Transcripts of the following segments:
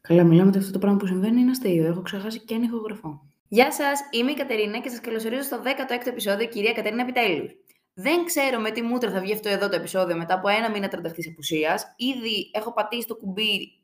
Καλά, μιλάμε ότι αυτό το πράγμα που συμβαίνει είναι αστείο. Έχω ξεχάσει και ένα ηχογραφό. Γεια σας, είμαι η Κατερίνα και σας καλωσορίζω στο 16ο επεισόδιο Κυρία Κατερίνα Επιτέλου. Δεν ξέρω με τι μούτρα θα βγει αυτό εδώ το επεισόδιο μετά από ένα μήνα τρανταχτής απουσίας. Ήδη έχω πατήσει το κουμπί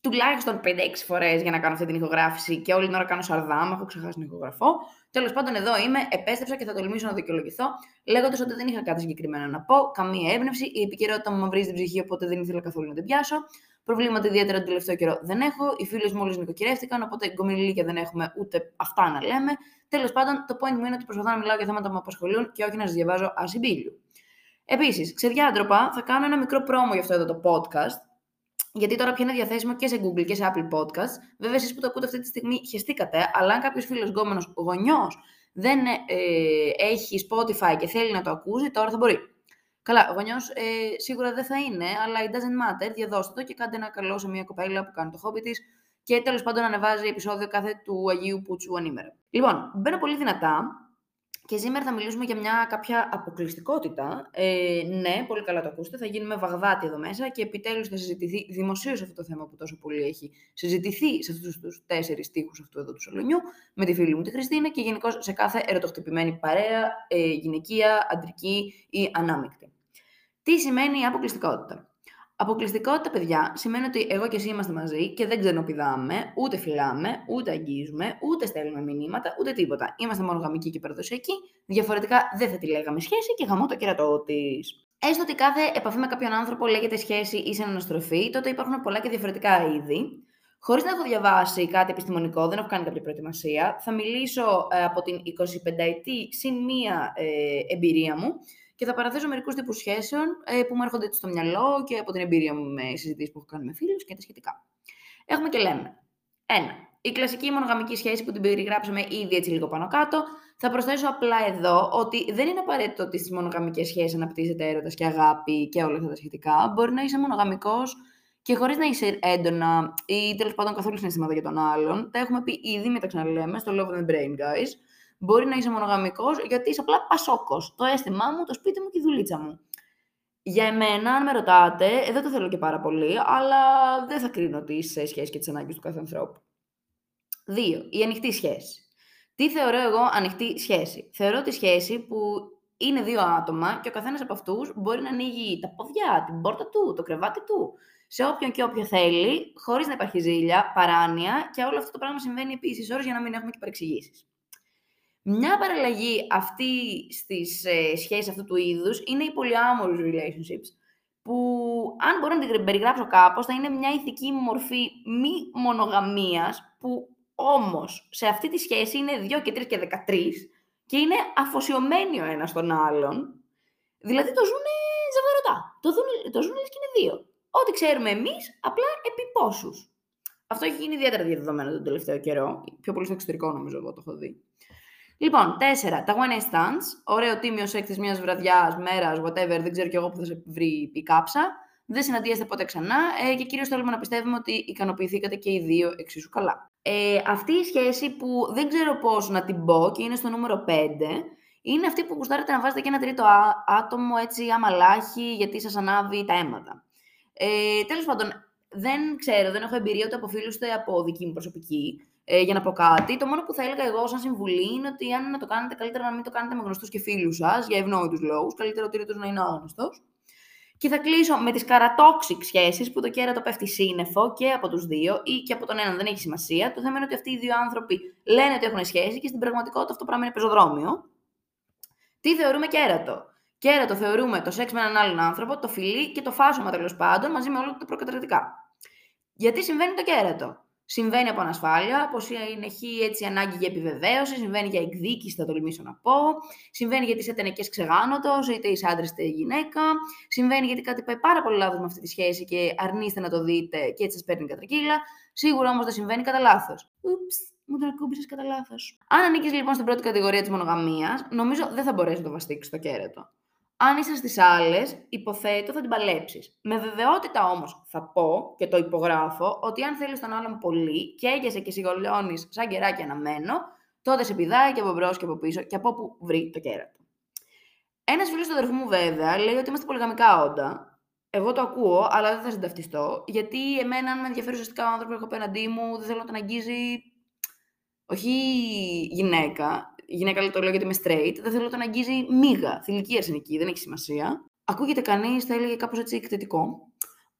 τουλάχιστον 5-6 φορές για να κάνω αυτή την ηχογράφηση και όλη την ώρα κάνω σαρδάμ, έχω ξεχάσει τον ηχογραφό. Τέλος πάντων, εδώ είμαι, επέστρεψα και θα τολμήσω να δικαιολογηθώ, λέγοντας ότι δεν είχα κάτι συγκεκριμένο να πω, καμία έμπνευση. Η επικαιρότητα μου βρει στην ψυχή, οπότε δεν ήθελα καθόλου να την πιάσω. Προβλήματα ιδιαίτερα τον τελευταίο καιρό δεν έχω. Οι φίλε μου όλες νοικοκυρεύτηκαν, οπότε γκομιλίκια δεν έχουμε ούτε αυτά να λέμε. Τέλος πάντων, το point μου είναι ότι προσπαθώ να μιλάω για θέματα που με απασχολούν και όχι να σας διαβάζω ασυμπίλιου. Επίσης, ξεδιάντροπα, θα κάνω ένα μικρό πρόμο για αυτό εδώ το podcast, γιατί τώρα πια είναι διαθέσιμο και σε Google και σε Apple Podcasts. Βέβαια, εσείς που το ακούτε αυτή τη στιγμή χεστήκατε, αλλά αν κάποιος φίλος γκόμενος γονιός δεν ε, έχει Spotify και θέλει να το ακούσει, τώρα θα μπορεί. Καλά, γονιός ε, σίγουρα δεν θα είναι, αλλά it doesn't matter. Διαδώστε το και κάντε ένα καλό σε μια κοπέλα που κάνει το χόμπι της και τέλος πάντων ανεβάζει επεισόδιο κάθε του Αγίου Πούτσου ανήμερα. Λοιπόν, μπαίνω πολύ δυνατά και σήμερα θα μιλήσουμε για μια κάποια αποκλειστικότητα. Ε, ναι, πολύ καλά το ακούστε. Θα γίνουμε βαγδάτη εδώ μέσα και επιτέλους θα συζητηθεί δημοσίως αυτό το θέμα που τόσο πολύ έχει συζητηθεί σε αυτούς τους τέσσερις τείχου αυτού εδώ του σαλονιού με τη φίλη μου τη Χριστίνα και γενικώ σε κάθε ερωτοχτυπημένη παρέα, ε, γυναικεία, αντρική ή ανάμεικτη. Τι σημαίνει η αποκλειστικότητα; Αποκλειστικότητα, παιδιά, σημαίνει ότι εγώ και εσύ είμαστε μαζί και δεν ξενοπηδάμε, ούτε φυλάμε, ούτε αγγίζουμε, ούτε στέλνουμε μηνύματα, ούτε τίποτα. Είμαστε μόνο γαμικοί και παραδοσιακοί. Διαφορετικά δεν θα τη λέγαμε σχέση και γαμώ το κερατό της. Έστω ότι κάθε επαφή με κάποιον άνθρωπο λέγεται σχέση ή συναναστροφή, τότε υπάρχουν πολλά και διαφορετικά είδη. Χωρίς να έχω διαβάσει κάτι επιστημονικό, δεν έχω κάνει κάποια προετοιμασία, θα μιλήσω ε, από την 25η συν μία ε, εμπειρία μου και θα παραθέσω μερικούς τύπους σχέσεων ε, που μου έρχονται στο μυαλό και από την εμπειρία μου με συζητήσεις που έχω κάνει με φίλους και τα σχετικά. Έχουμε και λέμε. Ένα. Η κλασική μονογαμική σχέση που την περιγράψαμε ήδη έτσι λίγο πάνω κάτω. Θα προσθέσω απλά εδώ ότι δεν είναι απαραίτητο ότι στις μονογαμικές σχέσεις αναπτύσσεται έρωτας και αγάπη και όλα αυτά τα σχετικά. Μπορεί να είσαι μονογαμικός και χωρίς να είσαι έντονα ή τέλος πάντων καθόλου συναισθήματα για τον άλλον. Τα έχουμε πει ήδη, μην τα ξαναλέμε, στο Love the Brain, guys. Μπορεί να είσαι μονογαμικός γιατί είσαι απλά πασόκος. Το αίσθημά μου, το σπίτι μου και η δουλίτσα μου. Για εμένα, αν με ρωτάτε, ε, δεν το θέλω και πάρα πολύ, αλλά δεν θα κρίνω τι σχέσεις και τις ανάγκες του κάθε ανθρώπου. Δύο, η ανοιχτή σχέση. Τι θεωρώ εγώ ανοιχτή σχέση; Θεωρώ τη σχέση που είναι δύο άτομα και ο καθένας από αυτούς μπορεί να ανοίγει τα ποδιά, την πόρτα του, το κρεβάτι του, σε όποιον και όποιο θέλει, χωρίς να υπάρχει ζήλια, παράνοια και όλο αυτό το πράγμα συμβαίνει επίσης ώρες για να μην έχουμε και παρεξηγήσεις. Μια παραλλαγή αυτή στις ε, σχέσεις αυτού του είδους είναι οι polyamorous relationships, που αν μπορώ να την περιγράψω κάπως, θα είναι μια ηθική μορφή μη μονογαμίας, που όμως σε αυτή τη σχέση είναι 2 και 3 και 13 και είναι αφοσιωμένοι ο ένας τον άλλον. Δηλαδή το ζουν ζευγαρωτά. Το, δουν, το ζουν και είναι δύο. Ό,τι ξέρουμε εμείς, απλά επί πόσους. Αυτό έχει γίνει ιδιαίτερα διαδεδομένο τον τελευταίο καιρό. Πιο πολύ στο εξωτερικό νομίζω εγώ το έχω δει. Λοιπόν, τέσσερα. Τα one night stands. Ωραίο τίμιο σεξ μιας βραδιάς, μέρας, whatever, δεν ξέρω κι εγώ που θα σε βρει η κάψα. Δεν συναντιέστε ποτέ ξανά ε, και κυρίως θέλουμε να πιστεύουμε ότι ικανοποιηθήκατε και οι δύο εξίσου καλά. Ε, αυτή η σχέση που δεν ξέρω πώς να την πω και είναι στο νούμερο 5, είναι αυτή που γουστάρετε να βάζετε και ένα τρίτο άτομο έτσι αμαλάχη γιατί σας ανάβει τα αίματα. Ε, Τέλος πάντων, δεν ξέρω, δεν έχω εμπειρία ούτε από φίλους ούτε από δική μου προσωπική ε, για να πω κάτι. Το μόνο που θα έλεγα εγώ σαν συμβουλή είναι ότι αν να το κάνετε, καλύτερα να μην το κάνετε με γνωστούς και φίλους σας για ευνόητους λόγους. Καλύτερα ο τρίτο να είναι άγνωστος. Και θα κλείσω με τις καρατόξικ σχέσεις που το κέρατο πέφτει σύννεφο και από τους δύο ή και από τον έναν δεν έχει σημασία. Το θέμα είναι ότι αυτοί οι δύο άνθρωποι λένε ότι έχουν σχέση και στην πραγματικότητα αυτό το πράγμα είναι πεζοδρόμιο. Τι θεωρούμε κέρατο; Κέρατο θεωρούμε το σεξ με έναν άλλον άνθρωπο, το φιλί και το φάσομα τέλος πάντων μαζί με όλα τα προκαταρκτικά. Γιατί συμβαίνει το κέρατο; Συμβαίνει από ανασφάλεια, πως έχει έτσι ανάγκη για επιβεβαίωση, συμβαίνει για εκδίκηση, θα τολμήσω να πω. Συμβαίνει γιατί είσαι τενεκέ ξεγάνωτο, είτε είσαι άντρας είτε γυναίκα. Συμβαίνει γιατί κάτι πάει πάρα πολύ λάθος με αυτή τη σχέση και αρνείστε να το δείτε και έτσι σας παίρνει κατρακύλα. Σίγουρα όμως δεν συμβαίνει κατά λάθος. Ούψ, μου τον ακούμπησες κατά λάθος. Αν ανήκεις λοιπόν στην πρώτη κατηγορία της μονογαμίας, νομίζω δεν θα μπορέσεις να το βαστίξει το κέρατο. Αν είσαι στις άλλες, υποθέτω θα την παλέψεις. Με βεβαιότητα όμως θα πω και το υπογράφω ότι αν θέλεις τον άλλον πολύ και έγεσαι και σιγολιώνεις σαν κεράκι αναμένο, τότε σε πηδάει και από μπρος και από πίσω και από όπου βρει το κέρατο. Ένας φίλος του αδερφού μου, βέβαια, λέει ότι είμαστε πολυγαμικά όντα. Εγώ το ακούω, αλλά δεν θα συνταυτιστώ, γιατί εμένα, αν με ενδιαφέρει ουσιαστικά ο άνθρωπος που έχω απέναντί μου, δεν θέλω να τον αγγίζει. Όχι γυναίκα. Γυναίκα το λέω γιατί είμαι straight. Δεν θέλω να τον αγγίζει μίγα. Θηλυκή αρσενική, δεν έχει σημασία. Ακούγεται κανείς, θα έλεγε κάπως έτσι εκτετικό.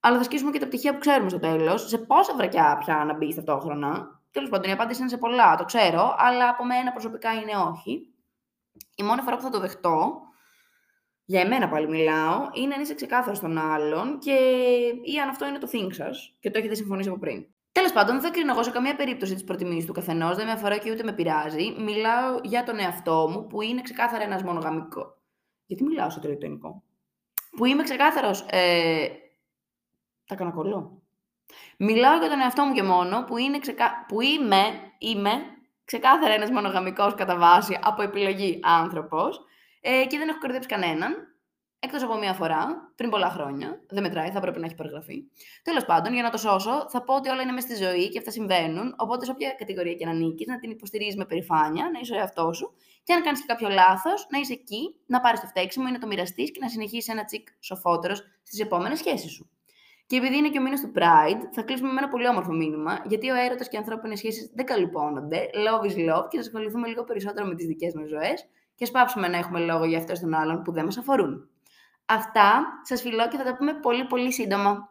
Αλλά θα σκίσουμε και τα πτυχία που ξέρουμε στο τέλος. Σε πόσα βρακιά πια να μπει ταυτόχρονα. Τέλος πάντων, η απάντηση είναι σε πολλά, το ξέρω, αλλά από μένα προσωπικά είναι όχι. Η μόνη φορά που θα το δεχτώ, για εμένα πάλι μιλάω, είναι αν είσαι ξεκάθαρος στον άλλον και ή αν αυτό είναι το think σας και το έχετε συμφωνήσει από πριν. Τέλος πάντων, δεν θα κρίνω εγώ σε καμία περίπτωση τις προτιμήσεις του καθενός, δεν με αφορά και ούτε με πειράζει. Μιλάω για τον εαυτό μου που είναι ξεκάθαρα ένας μονογαμικός. Γιατί μιλάω στο τρίτο Που είμαι ξεκάθαρος. Ε... Τα κάνω Μιλάω για τον εαυτό μου και μόνο, που, είναι ξεκα... που είμαι, είμαι ξεκάθαρα ένας μονογαμικός κατά βάση από επιλογή άνθρωπος ε, και δεν έχω κορδέψει κανέναν, εκτός από μία φορά, πριν πολλά χρόνια. Δεν μετράει, θα πρέπει να έχει περιγραφεί. Τέλος πάντων, για να το σώσω, θα πω ότι όλα είναι μες στη ζωή και αυτά συμβαίνουν. Οπότε, σε όποια κατηγορία και να ανήκεις, να την υποστηρίζεις με περηφάνεια, να είσαι ο εαυτός σου. Και αν κάνεις και κάποιο λάθος, να είσαι εκεί, να πάρεις το φταίξιμο ή να το μοιραστείς και να συνεχίσεις ένα τσικ σοφότερος στις επόμενες σχέσεις σου. Και επειδή είναι και ο μήνας του Pride, θα κλείσουμε με ένα πολύ όμορφο μήνυμα, γιατί ο έρωτας και οι ανθρώπινες σχέσεις δεν καλυπώνονται. Love is love και θα ασχοληθούμε λίγο περισσότερο με τις δικές μας ζωές και σπάψουμε να έχουμε λόγο για αυτέ των άλλων που δεν μας αφορούν. Αυτά, σας φιλώ και θα τα πούμε πολύ πολύ σύντομα.